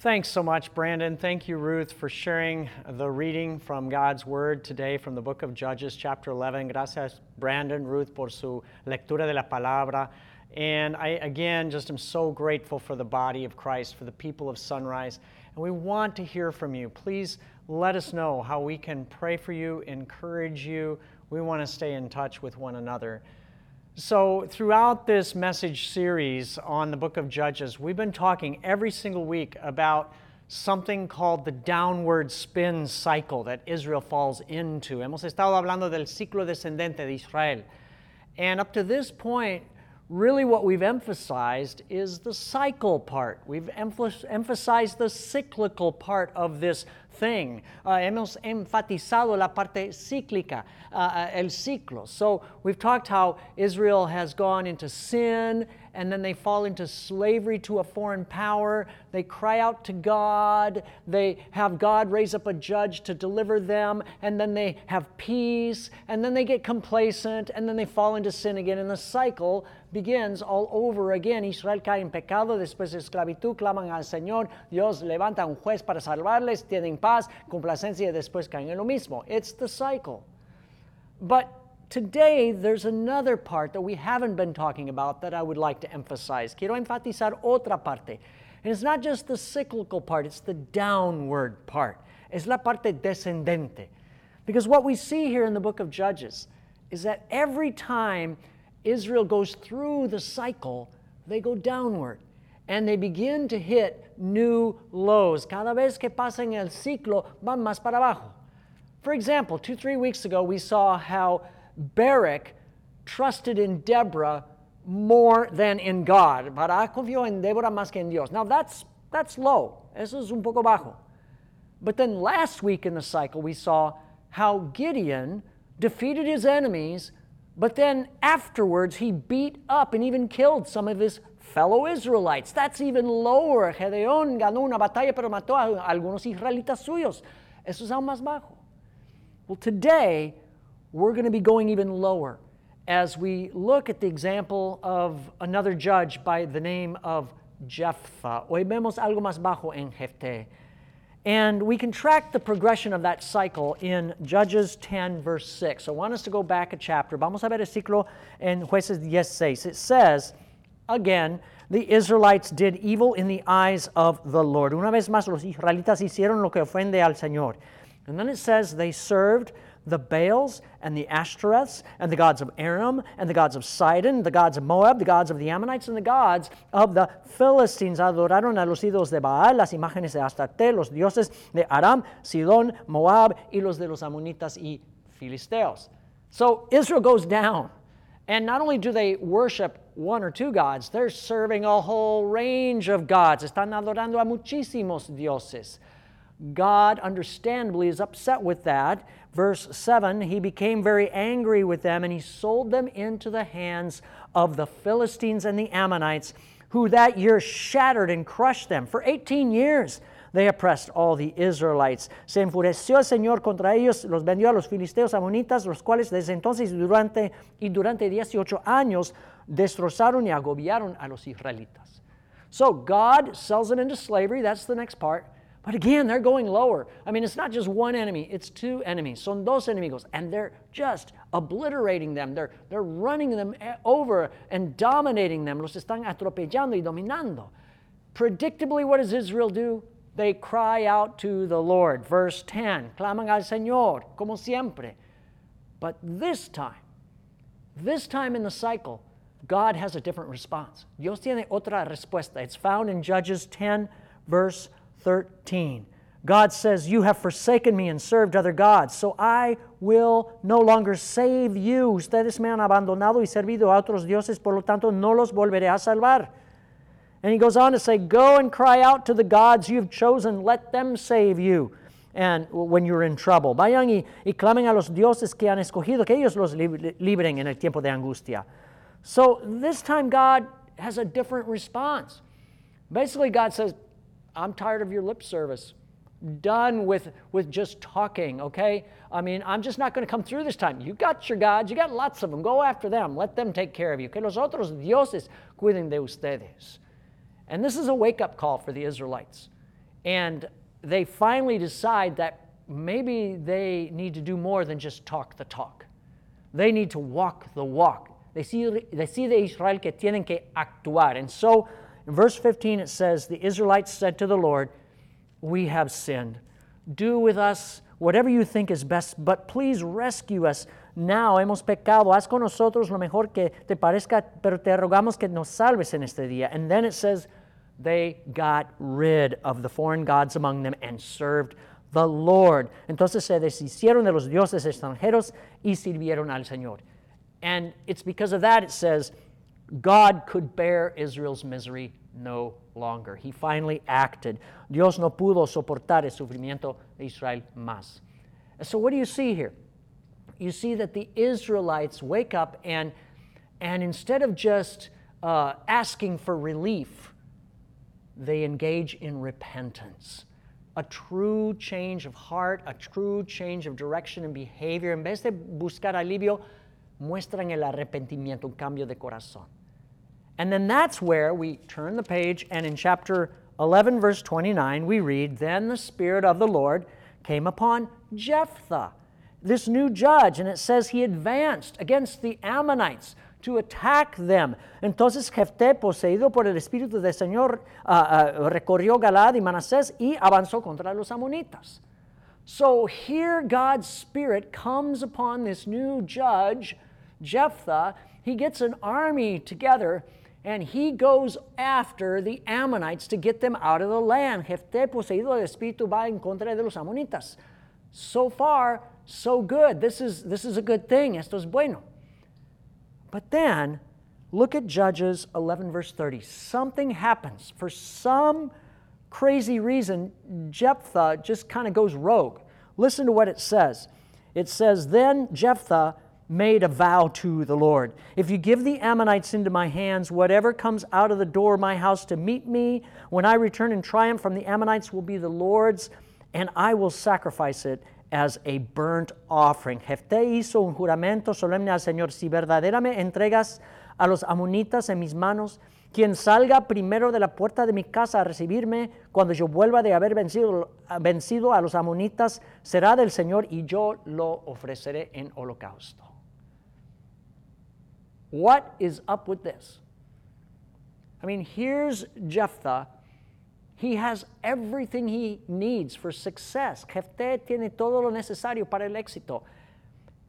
Thanks so much, Brandon. Thank you, Ruth, for sharing the reading from God's Word today from the book of Judges, chapter 11. Gracias, Brandon, Ruth, por su lectura de la palabra. And I, again, just am so grateful for the body of Christ, for the people of Sunrise. And we want to hear from you. Please let us know how we can pray for you, encourage you. We want to stay in touch with one another. So, throughout this message series on the book of Judges, we've been talking every single week about something called the downward spin cycle that Israel falls into. Hemos estado hablando del ciclo descendente de Israel. And up to this point, really what we've emphasized is the cycle part. We've emphasized the cyclical part of this thing. Uh, hemos enfatizado la parte cíclica, uh, uh, el ciclo. So we've talked how Israel has gone into sin and then they fall into slavery to a foreign power. They cry out to God. They have God raise up a judge to deliver them, and then they have peace, and then they get complacent, and then they fall into sin again. And the cycle begins all over again. Israel cae en pecado, después de esclavitud, claman al Señor, Dios levanta un juez para salvarles, tienen paz, complacencia, y después caen en lo mismo. It's the cycle. But today there's another part that we haven't been talking about that I would like to emphasize. Quiero enfatizar otra parte. And it's not just the cyclical part, it's the downward part. Es la parte descendente. Because what we see here in the book of Judges is that every time Israel goes through the cycle, they go downward and they begin to hit new lows. Cada vez que pasan el ciclo, van más para abajo. For example, two, three weeks ago, we saw how Barak trusted in Deborah more than in God. Barak ah, confió en Deborah más que en Dios. Now that's, that's low. Eso es un poco bajo. But then last week in the cycle, we saw how Gideon defeated his enemies but then afterwards, he beat up and even killed some of his fellow Israelites. That's even lower. Gedeón ganó una batalla, pero mató a algunos israelitas suyos. Eso es aún más bajo. Well, today, we're going to be going even lower as we look at the example of another judge by the name of Jephthah. Hoy vemos algo más bajo en Jephthah. And we can track the progression of that cycle in Judges 10, verse 6. So I want us to go back a chapter. Vamos a ver el ciclo en Jueces 16. It says, again, the Israelites did evil in the eyes of the Lord. Una vez más, los israelitas hicieron lo que ofende al Señor. And then it says they served the Baals and the Ashtoreths and the gods of Aram and the gods of Sidon, the gods of Moab, the gods of the Ammonites, and the gods of the Philistines. Adoraron a los ídolos de Baal, las imágenes de Astarte, los dioses de Aram, Sidón, Moab, y los de los Ammonitas y Filisteos. So Israel goes down. And not only do they worship one or two gods, they're serving a whole range of gods. Están adorando a muchísimos dioses. God, understandably, is upset with that verse 7 he became very angry with them and he sold them into the hands of the Philistines and the Ammonites, who that year shattered and crushed them. For 18 years they oppressed all the Israelites. Se enfureció el Señor contra ellos, los vendió a los filisteos amonitas, los cuales desde entonces durante, y durante 18 años destrozaron y agobiaron a los israelitas. So God sells them into slavery, that's the next part. But again, they're going lower. I mean, it's not just one enemy, it's two enemies. Son dos enemigos. And they're just obliterating them. They're, they're running them eh, over and dominating them. Los están atropellando y dominando. Predictably, what does Israel do? They cry out to the Lord. Verse 10 claman al Señor, como siempre. But this time, this time in the cycle, God has a different response. Dios tiene otra respuesta. It's found in Judges 10, verse 13. God says, You have forsaken me and served other gods, so I will no longer save you. Ustedes me han abandonado y servido a otros dioses, por lo tanto no los volveré a salvar. And he goes on to say, Go and cry out to the gods you've chosen, let them save you. And when you're in trouble, vayan y, y clamen a los dioses que han escogido, que ellos los libren en el tiempo de angustia. So this time, God has a different response. Basically, God says, I'm tired of your lip service. Done with, with just talking, okay? I mean, I'm just not going to come through this time. You got your gods, you got lots of them. Go after them. Let them take care of you. Que los otros dioses cuiden de ustedes. And this is a wake up call for the Israelites. And they finally decide that maybe they need to do more than just talk the talk. They need to walk the walk. Decide, decide Israel que tienen que actuar. And so in verse 15 it says, The Israelites said to the Lord, We have sinned. Do with us whatever you think is best, but please rescue us now. Hemos pecado. Haz con nosotros lo mejor que te parezca, pero te rogamos que nos salves en este día. And then it says, They got rid of the foreign gods among them and served the Lord. Entonces se deshicieron de los dioses extranjeros y sirvieron al Señor. And it's because of that it says, God could bear Israel's misery no longer. He finally acted. Dios no pudo soportar el sufrimiento de Israel más. So, what do you see here? You see that the Israelites wake up and, and instead of just uh, asking for relief, they engage in repentance. A true change of heart, a true change of direction and behavior. En vez de buscar alivio, muestran el arrepentimiento, un cambio de corazón. And then that's where we turn the page, and in chapter 11, verse 29, we read Then the Spirit of the Lord came upon Jephthah, this new judge, and it says he advanced against the Ammonites to attack them. Entonces Jefté, poseído por el Espíritu del Señor, uh, uh, recorrió Galaad y Manasés y avanzó contra los amonitas. So here God's Spirit comes upon this new judge, Jephthah. He gets an army together and he goes after the Ammonites to get them out of the land. Jefté, poseído del Espíritu, va en contra de los amonitas. So far, so good. This is, this is a good thing. Esto es bueno. But then, look at Judges 11, verse 30. Something happens. For some crazy reason, Jephthah just kind of goes rogue. Listen to what it says. It says, Then Jephthah made a vow to the Lord. If you give the Ammonites into my hands, whatever comes out of the door of my house to meet me, when I return in triumph from the Ammonites will be the Lord's, and I will sacrifice it as a burnt offering. Jefté hizo un juramento solemne al Señor, si verdaderamente entregas a los amonitas en mis manos, quien salga primero de la puerta de mi casa a recibirme cuando yo vuelva de haber vencido, vencido a los amonitas será del Señor y yo lo ofreceré en holocausto. What is up with this? I mean, here's Jephthah. He has everything he needs for success. Tiene todo lo necesario para el éxito.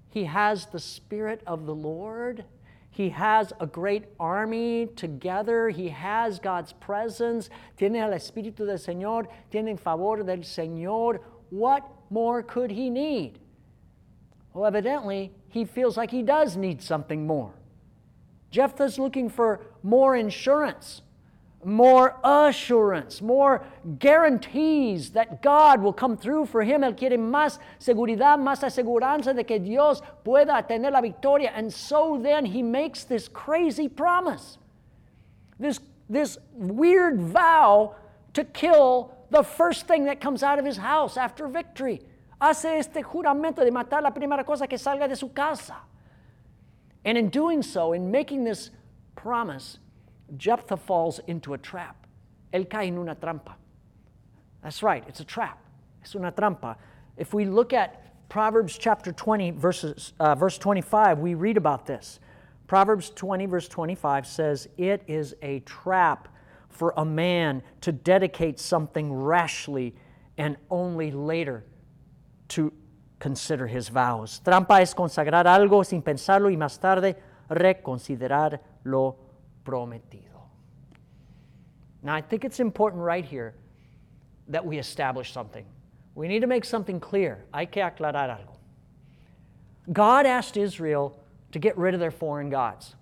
He has the Spirit of the Lord. He has a great army together. He has God's presence. Tiene el Espíritu del Señor. Tiene el favor del Señor. What more could he need? Well, evidently, he feels like he does need something more. Jephthah's looking for more insurance, more assurance, more guarantees that God will come through for him. Él quiere más seguridad, más aseguranza de que Dios pueda tener la victoria. And so then he makes this crazy promise, this, this weird vow to kill the first thing that comes out of his house after victory. Hace este juramento de matar la primera cosa que salga de su casa. And in doing so, in making this promise, Jephthah falls into a trap. Él cae en una trampa. That's right, it's a trap. Es una trampa. If we look at Proverbs chapter 20, verses, uh, verse 25, we read about this. Proverbs 20, verse 25 says, It is a trap for a man to dedicate something rashly and only later to consider his vows. Trampa es consagrar algo sin pensarlo y más tarde reconsiderar lo prometido. Now, I think it's important right here that we establish something. We need to make something clear. Hay que aclarar algo. God asked Israel to get rid of their foreign gods.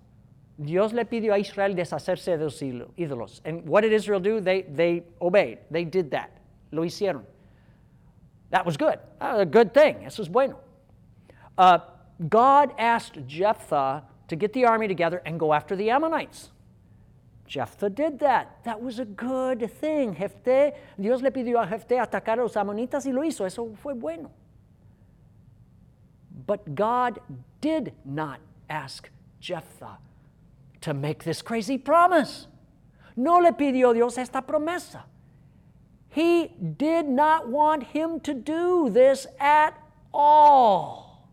Dios le pidió a Israel deshacerse de los ídolos. And what did Israel do? They, they obeyed. They did that. Lo hicieron. That was good. That was a good thing. This was bueno. Uh, God asked Jephthah to get the army together and go after the Ammonites. Jephthah did that. That was a good thing. Jefté, Dios le pidió a Jefté atacar a los amonitas y lo hizo. Eso fue bueno. But God did not ask Jephthah to make this crazy promise. No le pidió Dios esta promesa. He did not want him to do this at all.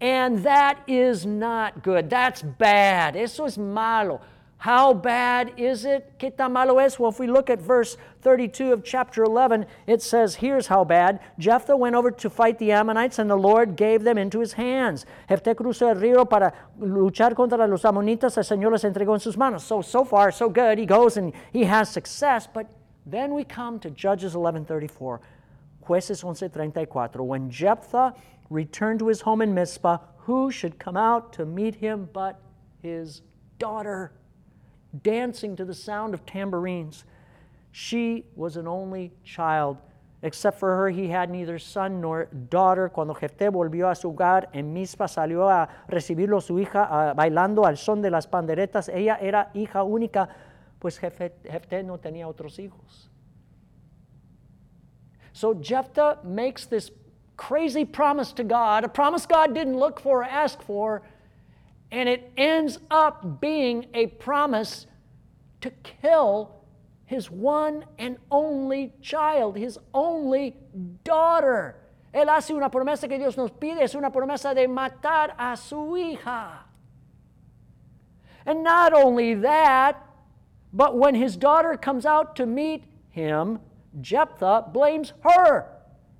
And that is not good. That's bad. Eso es malo. How bad is it? ¿Qué tan malo es? Well, if we look at verse 32 of chapter 11, it says, Here's how bad. Jephthah went over to fight the Ammonites, and the Lord gave them into his hands. Jephthah cruzó el río para luchar contra los Ammonitas. El Señor les entregó en sus manos. So, so far, so good. He goes and he has success. But then we come to Judges 11.34, Jueces 11.34. When Jephthah returned to his home in Mizpah, who should come out to meet him but his daughter? dancing to the sound of tambourines. She was an only child. Except for her, he had neither son nor daughter. Cuando Jefté volvió a su hogar en Mizpa, salió a recibirlo su hija uh, bailando al son de las panderetas. Ella era hija única, pues Jefté no tenía otros hijos. So Jephthah makes this crazy promise to God, a promise God didn't look for or ask for, and it ends up being a promise to kill his one and only child, his only daughter. Él hace una promesa que Dios nos pide, es una promesa de matar a su hija. And not only that, but when his daughter comes out to meet him, Jephthah blames her.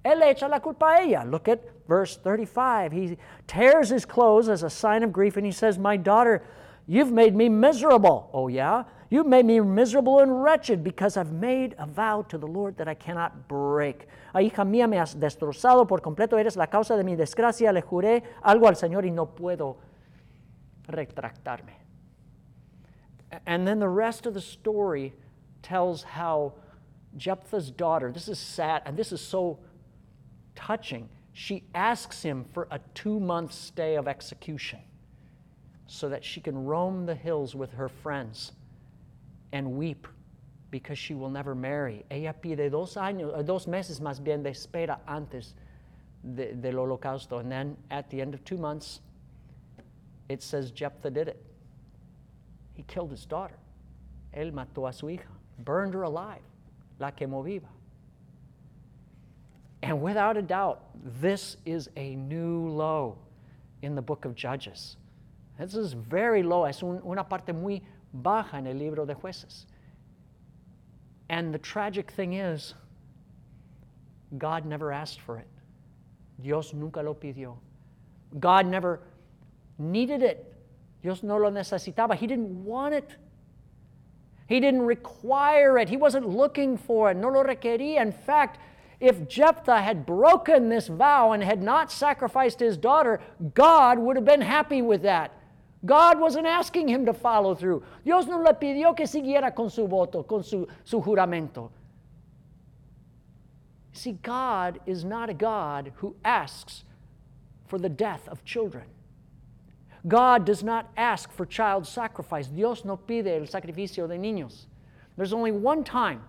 Echa la culpa a ella. Look at verse 35. He tears his clothes as a sign of grief and he says, My daughter, you've made me miserable. Oh, yeah? You've made me miserable and wretched because I've made a vow to the Lord that I cannot break. Ah, hija mía, me has destrozado por completo, eres la causa de mi desgracia. Le juré algo al Señor y no puedo retractarme. And then the rest of the story tells how Jephthah's daughter, this is sad, and this is so touching she asks him for a two month stay of execution so that she can roam the hills with her friends and weep because she will never marry. Ella pide dos años, eh, dos meses más bien de espera antes de, del holocausto. And then at the end of two months, it says Jephthah did it. He killed his daughter. Él mató a su hija, burned her alive, la quemó viva. And without a doubt, this is a new low in the book of Judges. This is very low. Es un, una parte muy baja en el libro de jueces. And the tragic thing is, God never asked for it. Dios nunca lo pidió. God never needed it. Dios no lo necesitaba. He didn't want it. He didn't require it. He wasn't looking for it. No lo requería. In fact, if Jephthah had broken this vow and had not sacrificed his daughter, God would have been happy with that. God wasn't asking him to follow through. Dios no le pidió que siguiera con su voto, con su, su juramento. See, God is not a God who asks for the death of children. God does not ask for child sacrifice. Dios no pide el sacrificio de niños. There's only one time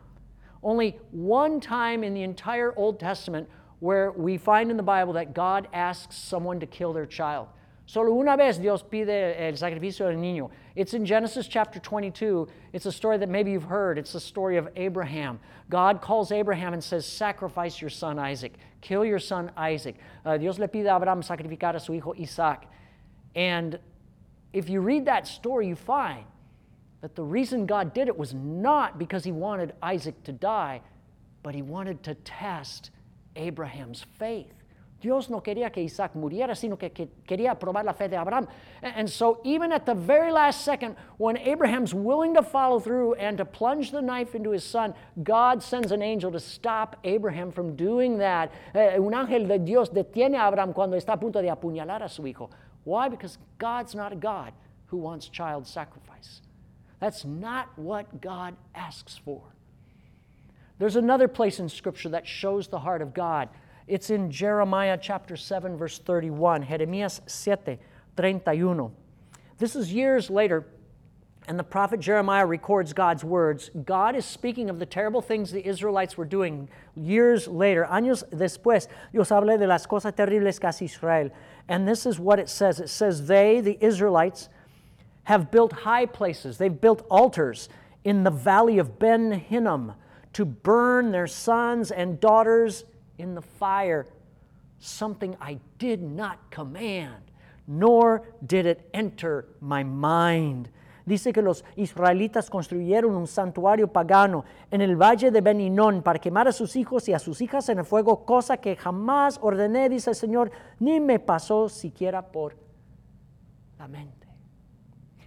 only one time in the entire Old Testament where we find in the Bible that God asks someone to kill their child. Solo una vez Dios pide el sacrificio del niño. It's in Genesis chapter 22. It's a story that maybe you've heard. It's the story of Abraham. God calls Abraham and says, Sacrifice your son Isaac. Kill your son Isaac. Uh, Dios le pide a Abraham sacrificar a su hijo Isaac. And if you read that story, you find that the reason God did it was not because he wanted Isaac to die, but he wanted to test Abraham's faith. Dios no quería que Isaac muriera, sino que, que quería probar la fe de Abraham. And, so, even at the very last second, when Abraham's willing to follow through and to plunge the knife into his son, God sends an angel to stop Abraham from doing that. Un ángel de Dios detiene a Abraham cuando está a punto de apuñalar a su hijo. Why? Because God's not a God who wants child sacrifice. That's not what God asks for. There's another place in Scripture that shows the heart of God. It's in Jeremiah chapter 7, verse 31. Jeremías 7, 31. This is years later, and the prophet Jeremiah records God's words. God is speaking of the terrible things the Israelites were doing years later. Años después, Dios habla de las cosas terribles que hace Israel. And this is what it says it says, They, the Israelites, have built high places. They've built altars in the valley of Ben Hinnom to burn their sons and daughters in the fire, something I did not command, nor did it enter my mind. Dice que los israelitas construyeron un santuario pagano en el valle de Beninón para quemar a sus hijos y a sus hijas en el fuego, cosa que jamás ordené, dice el Señor, ni me pasó siquiera por la mente.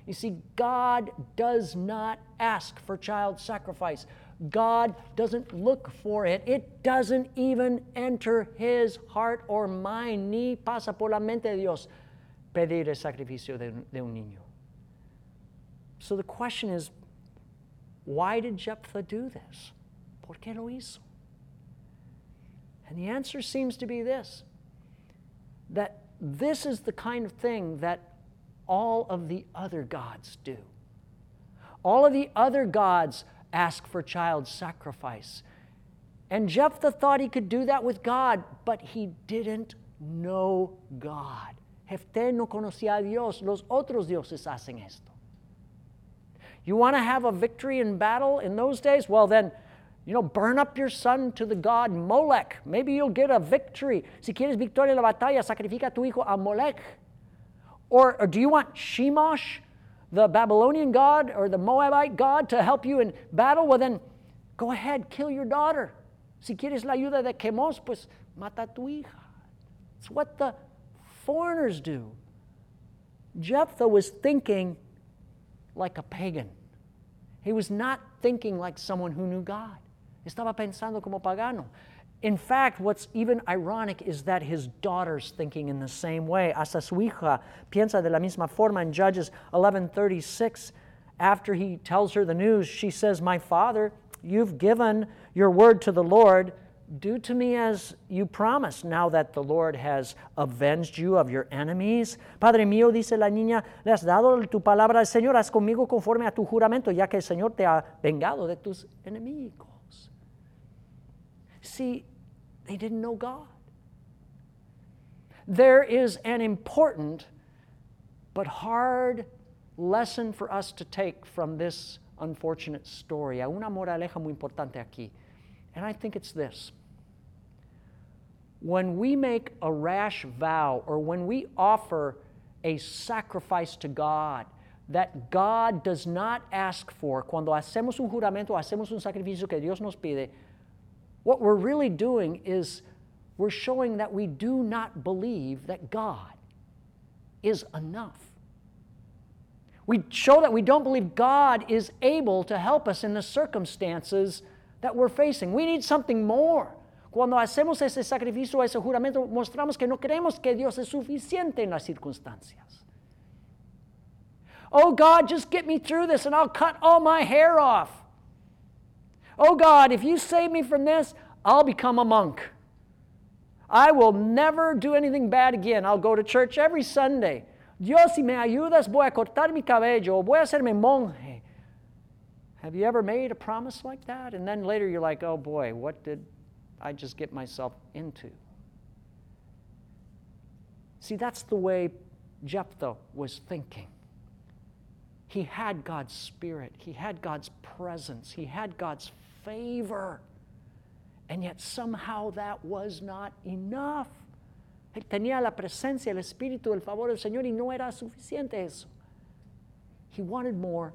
You see, God does not ask for child sacrifice. God doesn't look for it. It doesn't even enter his heart or mind, ni pasa por la mente de Dios pedir el sacrificio de, de un niño. So the question is, why did Jephthah do this? ¿Por qué lo hizo? And the answer seems to be this that this is the kind of thing that all of the other gods do. All of the other gods ask for child sacrifice. And Jephthah thought he could do that with God, but he didn't know God. Jefté no conocía a Dios. Los otros dioses hacen esto. You want to have a victory in battle in those days? Well, then, you know, burn up your son to the god Molech. Maybe you'll get a victory. Si quieres victoria en la batalla, sacrifica tu hijo a Molech. Or, or do you want Chemosh, the Babylonian god or the Moabite god, to help you in battle? Well, then, go ahead, kill your daughter. Si quieres la ayuda de Chemos, pues mata tu hija. It's what the foreigners do. Jephthah was thinking like a pagan. He was not thinking like someone who knew God. Estaba pensando como pagano. In fact, what's even ironic is that his daughter's thinking in the same way. Hasta su hija piensa de la misma forma in Judges 11:36. After he tells her the news, she says, "My father, you've given your word to the Lord. Do to me as you promised, now that the Lord has avenged you of your enemies. Padre mío, dice la niña, le has dado tu palabra al Señor, haz conmigo conforme a tu juramento, ya que el Señor te ha vengado de tus enemigos. See, they didn't know God. There is an important but hard lesson for us to take from this unfortunate story. Hay una moraleja muy importante aquí. And I think it's this. When we make a rash vow or when we offer a sacrifice to God that God does not ask for, cuando hacemos un juramento, hacemos un sacrificio que Dios nos pide, what we're really doing is we're showing that we do not believe that God is enough. We show that we don't believe God is able to help us in the circumstances that we're facing. We need something more. Cuando hacemos ese sacrificio, ese juramento, mostramos que no creemos que Dios es suficiente en las circunstancias. Oh God, just get me through this and I'll cut all my hair off. Oh God, if you save me from this, I'll become a monk. I will never do anything bad again. I'll go to church every Sunday. Dios, si me ayudas, voy a cortar mi cabello, voy a hacerme monje. Have you ever made a promise like that? And then later you're like, oh boy, what did I just get myself into? See, that's the way Jephthah was thinking. He had God's Spirit, he had God's presence, he had God's favor. And yet somehow that was not enough. Él tenía la presencia, el Espíritu, el favor del Señor y no era suficiente eso. He wanted more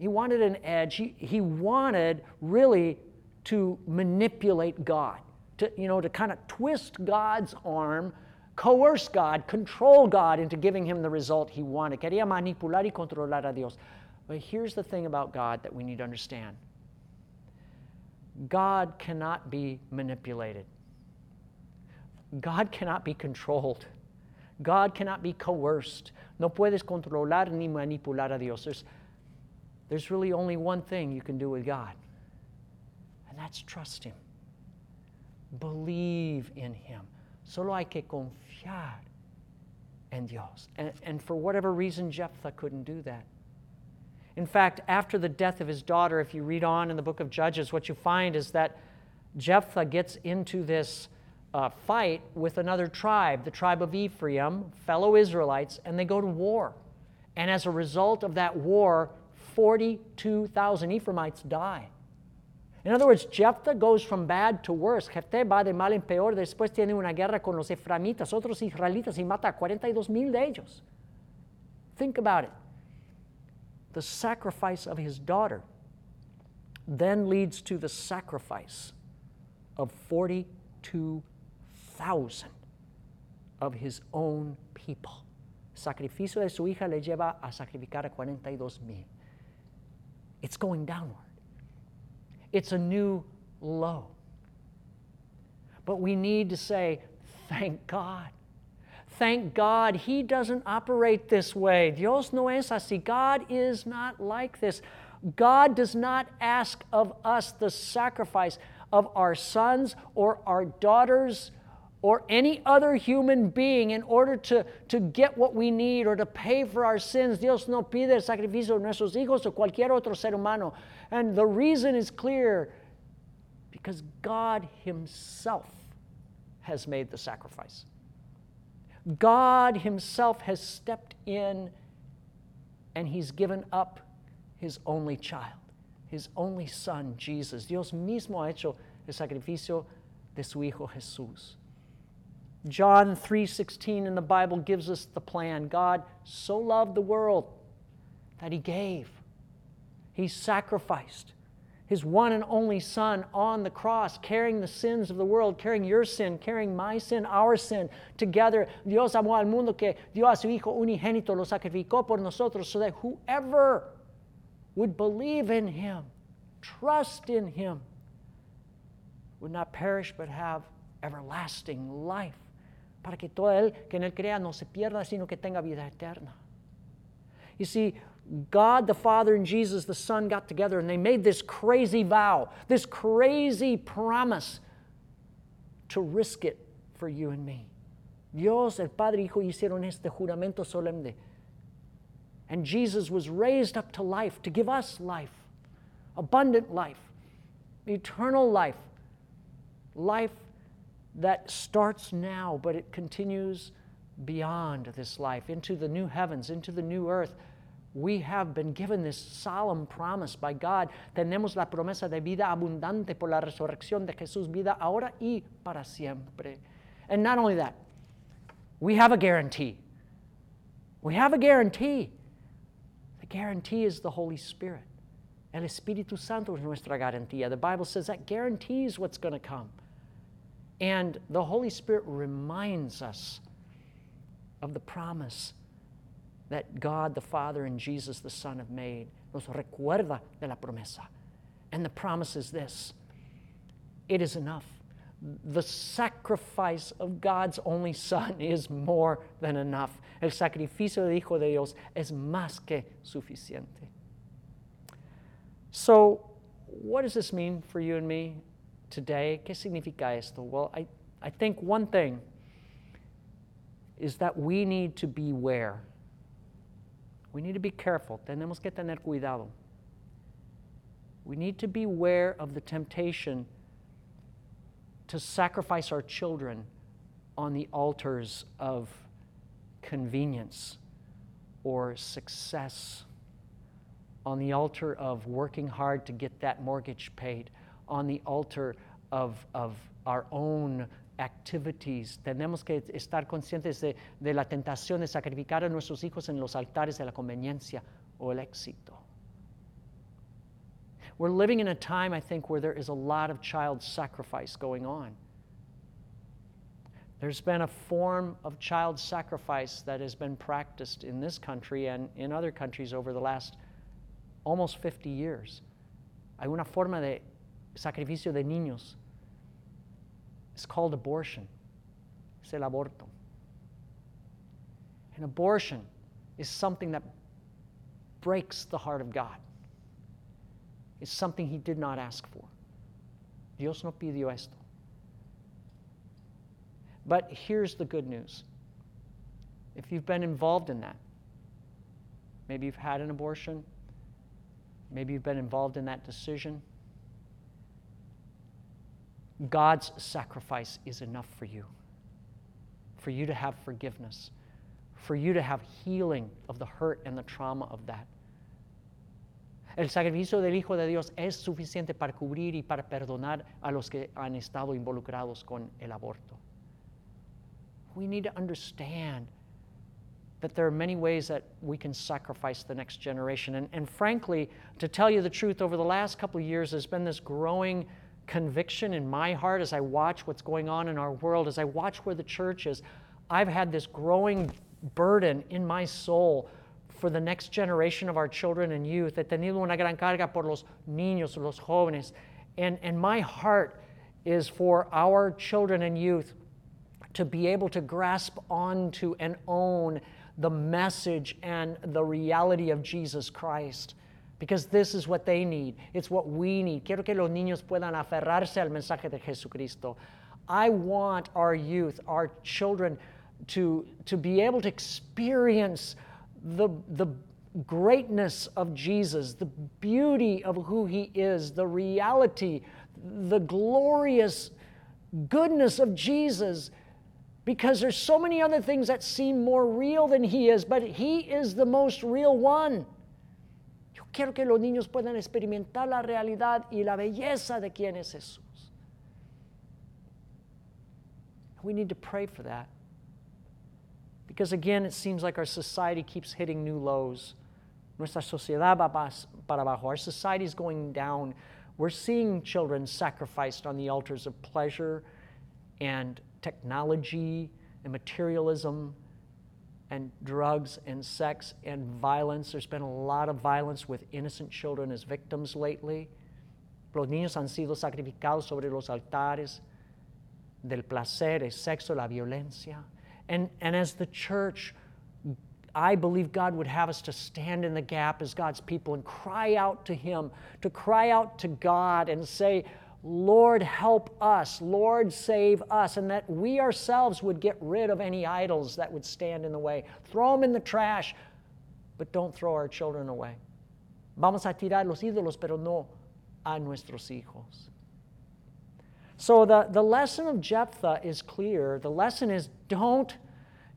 he wanted an edge. He, he wanted really to manipulate God, to, you know, to kind of twist God's arm, coerce God, control God into giving him the result he wanted. Quería manipular y controlar a Dios. But here's the thing about God that we need to understand God cannot be manipulated, God cannot be controlled. God cannot be coerced. No puedes controlar ni manipular a Dios. There's, there's really only one thing you can do with God, and that's trust Him. Believe in Him. Solo hay que confiar en Dios. And, and for whatever reason, Jephthah couldn't do that. In fact, after the death of his daughter, if you read on in the book of Judges, what you find is that Jephthah gets into this uh, fight with another tribe, the tribe of Ephraim, fellow Israelites, and they go to war. And as a result of that war, 42,000 Ephraimites die. In other words, Jephthah goes from bad to worse. Jephthah va de mal en peor. Después tiene una guerra con los eframitas, otros israelitas, y mata a 42 mil de ellos. Think about it. The sacrifice of his daughter then leads to the sacrifice of 42,000 of his own people. Sacrificio de su hija le lleva a sacrificar a 42 mil. It's going downward. It's a new low. But we need to say, thank God. Thank God He doesn't operate this way. Dios no es así. God is not like this. God does not ask of us the sacrifice of our sons or our daughters or any other human being in order to, to get what we need or to pay for our sins. Dios no pide el sacrificio de nuestros hijos o cualquier otro ser humano. And the reason is clear because God Himself has made the sacrifice. God Himself has stepped in and He's given up His only child, His only Son, Jesus. Dios mismo ha hecho el sacrificio de su Hijo Jesús. John 3:16 in the Bible gives us the plan. God so loved the world that he gave. He sacrificed his one and only son on the cross, carrying the sins of the world, carrying your sin, carrying my sin, our sin together. Dios amó al mundo que dio a su hijo unigénito, lo sacrificó por nosotros so that whoever would believe in him, trust in him, would not perish but have everlasting life para que todo el que en él crea no se pierda, sino que tenga vida eterna. You see, God the Father and Jesus the Son got together and they made this crazy vow, this crazy promise to risk it for you and me. Dios, el Padre y Hijo hicieron este juramento solemne. And Jesus was raised up to life to give us life, abundant life, eternal life, life that starts now, but it continues beyond this life, into the new heavens, into the new earth. We have been given this solemn promise by God. Tenemos la promesa de vida abundante por la resurrección de Jesús, vida ahora y para siempre. And not only that, we have a guarantee. We have a guarantee. The guarantee is the Holy Spirit. El Espíritu Santo es nuestra garantía. The Bible says that guarantees what's going to come. And the Holy Spirit reminds us of the promise that God the Father and Jesus the Son have made. Nos recuerda de la promesa. And the promise is this it is enough. The sacrifice of God's only Son is more than enough. El sacrificio del Hijo de Dios es más que suficiente. So, what does this mean for you and me today. ¿Qué significa esto? Well, I, I think one thing is that we need to beware. We need to be careful. Tenemos que tener cuidado. We need to beware of the temptation to sacrifice our children on the altars of convenience or success, on the altar of working hard to get that mortgage paid, on the altar of, of our own activities. Tenemos que estar conscientes de, de la tentación de sacrificar a nuestros hijos en los altares de la conveniencia o el éxito. We're living in a time, I think, where there is a lot of child sacrifice going on. There's been a form of child sacrifice that has been practiced in this country and in other countries over the last almost 50 years. Hay una forma de sacrificio de niños. It's called abortion. Es el aborto. And abortion is something that breaks the heart of God. It's something He did not ask for. Dios no pidió esto. But here's the good news. If you've been involved in that, maybe you've had an abortion, maybe you've been involved in that decision, God's sacrifice is enough for you, for you to have forgiveness, for you to have healing of the hurt and the trauma of that. El sacrificio del Hijo de Dios es suficiente para cubrir y para perdonar a los que han estado involucrados con el aborto. We need to understand that there are many ways that we can sacrifice the next generation. And, and frankly, to tell you the truth, over the last couple of years, there's been this growing conviction in my heart as I watch what's going on in our world, as I watch where the church is. I've had this growing burden in my soul for the next generation of our children and youth. He tenido una gran carga por los niños, los jóvenes. And, and my heart is for our children and youth to be able to grasp onto and own the message and the reality of Jesus Christ. Because this is what they need. It's what we need. Quiero que los niños puedan aferrarse al mensaje de Jesucristo. I want our youth, our children, to, to be able to experience the, the greatness of Jesus, the beauty of who He is, the reality, the glorious goodness of Jesus because there's so many other things that seem more real than He is, but He is the most real one. Quiero que los niños puedan experimentar la realidad y la belleza de quién es Jesús. We need to pray for that. Because again, it seems like our society keeps hitting new lows. Nuestra sociedad va para abajo. Our society is going down. We're seeing children sacrificed on the altars of pleasure and technology and materialism and drugs and sex and violence. There's been a lot of violence with innocent children as victims lately. Los niños han sido sacrificados sobre los altares del placer, el sexo, la violencia. And, and as the church, I believe God would have us to stand in the gap as God's people and cry out to Him, to cry out to God and say, Lord, help us. Lord, save us. And that we ourselves would get rid of any idols that would stand in the way. Throw them in the trash, but don't throw our children away. Vamos a tirar los ídolos, pero no a nuestros hijos. So the, the lesson of Jephthah is clear. The lesson is don't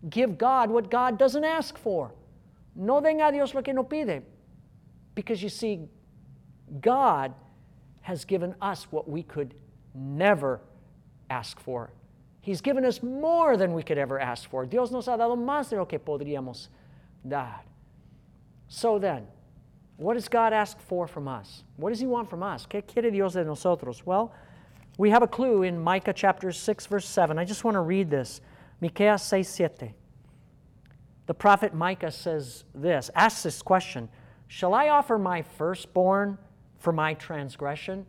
give God what God doesn't ask for. No den a Dios lo que no pide. Because you see, God has given us what we could never ask for. He's given us more than we could ever ask for. Dios nos ha dado más de lo que podríamos dar. So then, what does God ask for from us? What does He want from us? ¿Qué quiere Dios de nosotros? Well, we have a clue in Micah chapter 6, verse 7. I just want to read this. Micah 6, 7. The prophet Micah says this, asks this question Shall I offer my firstborn for my transgression,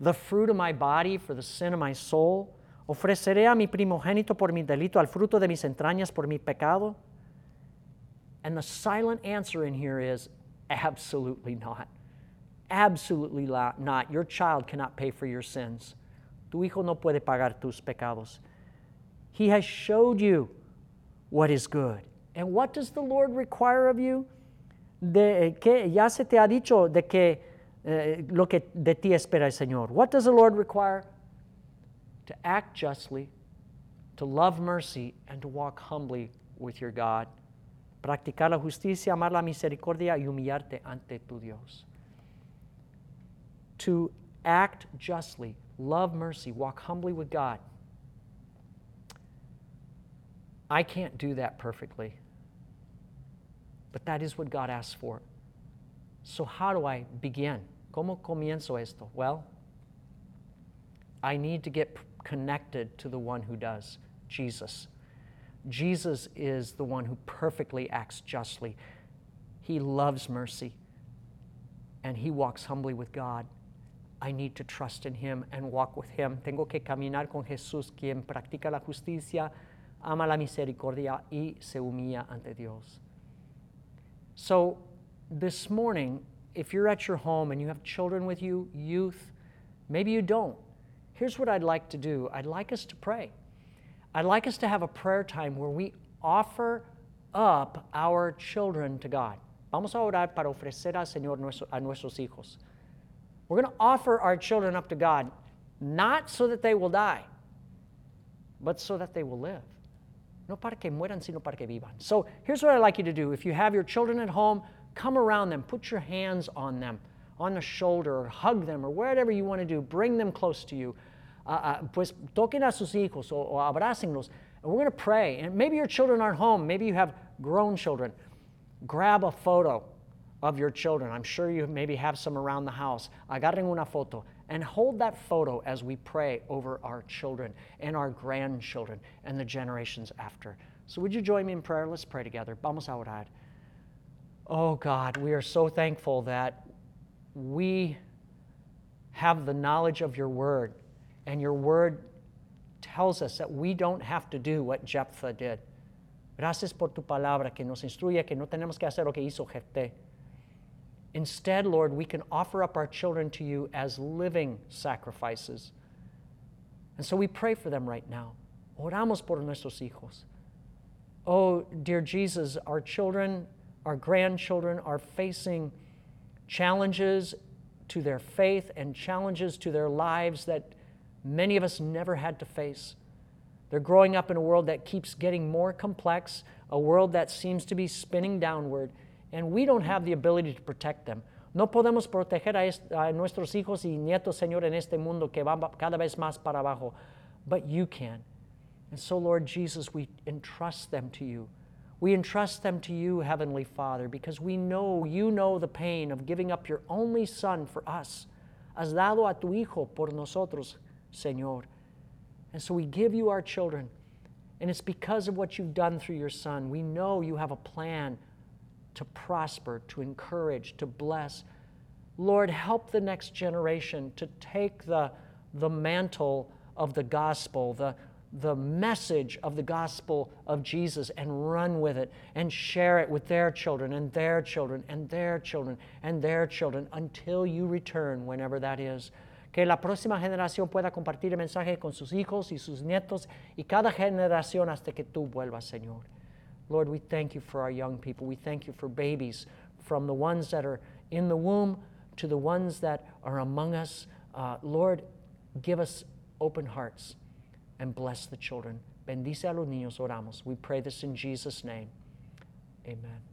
the fruit of my body for the sin of my soul? ¿Ofreceré a mi primogénito por mi delito, al fruto de mis entrañas por mi pecado? And the silent answer in here is absolutely not. Absolutely not. Your child cannot pay for your sins. Tu hijo no puede pagar tus pecados. He has showed you what is good. And what does the Lord require of you? De que ya se te ha dicho de que Eh, lo que de ti espera Señor. What does the Lord require? To act justly, to love mercy, and to walk humbly with your God. Practicar la justicia, amar la misericordia y humillarte ante tu Dios. To act justly, love mercy, walk humbly with God. I can't do that perfectly, but that is what God asks for. So, how do I begin? ¿Cómo comienzo esto? Well, I need to get connected to the one who does, Jesus. Jesus is the one who perfectly acts justly. He loves mercy and he walks humbly with God. I need to trust in him and walk with him. Tengo que caminar con Jesús, quien practica la justicia, ama la misericordia y se humilla ante Dios. So, this morning, if you're at your home and you have children with you, youth, maybe you don't. Here's what I'd like to do I'd like us to pray. I'd like us to have a prayer time where we offer up our children to God. Vamos a orar para ofrecer al Señor a nuestros hijos. We're going to offer our children up to God, not so that they will die, but so that they will live. No para que mueran, sino para que vivan. So here's what I'd like you to do. If you have your children at home, come around them, put your hands on them, on the shoulder, or hug them, or whatever you want to do. Bring them close to you. Uh, uh, pues toquen a sus hijos o, o abrácenlos. And we're going to pray. And maybe your children aren't home. Maybe you have grown children. Grab a photo of your children. I'm sure you maybe have some around the house. Agarren una foto and hold that photo as we pray over our children and our grandchildren and the generations after. So, would you join me in prayer? Let's pray together. Vamos a orar. Oh God, we are so thankful that we have the knowledge of your word, and your word tells us that we don't have to do what Jephthah did. Gracias por tu palabra que nos instruye que no tenemos que hacer lo que hizo Jefté. Instead, Lord, we can offer up our children to you as living sacrifices. And so we pray for them right now. Oramos por nuestros hijos. Oh, dear Jesus, our children, our grandchildren are facing challenges to their faith and challenges to their lives that many of us never had to face. They're growing up in a world that keeps getting more complex, a world that seems to be spinning downward and we don't have the ability to protect them. No podemos proteger a, a nuestros hijos y nietos, Señor, en este mundo que va cada vez más para abajo, but you can. And so, Lord Jesus, we entrust them to you. We entrust them to you, Heavenly Father, because we know you know the pain of giving up your only Son for us. Has dado a tu Hijo por nosotros, Señor. And so we give you our children. And it's because of what you've done through your Son. We know you have a plan to prosper, to encourage, to bless. Lord, help the next generation to take the, the mantle of the gospel, the, the message of the gospel of Jesus, and run with it and share it with their children and their children and their children and their children until you return, whenever that is. Que la próxima generación pueda compartir el mensaje con sus hijos y sus nietos y cada generación hasta que tú vuelvas, Señor. Lord, we thank you for our young people. We thank you for babies, from the ones that are in the womb to the ones that are among us. Uh, Lord, give us open hearts and bless the children. Bendice a los niños, oramos. We pray this in Jesus' name. Amen.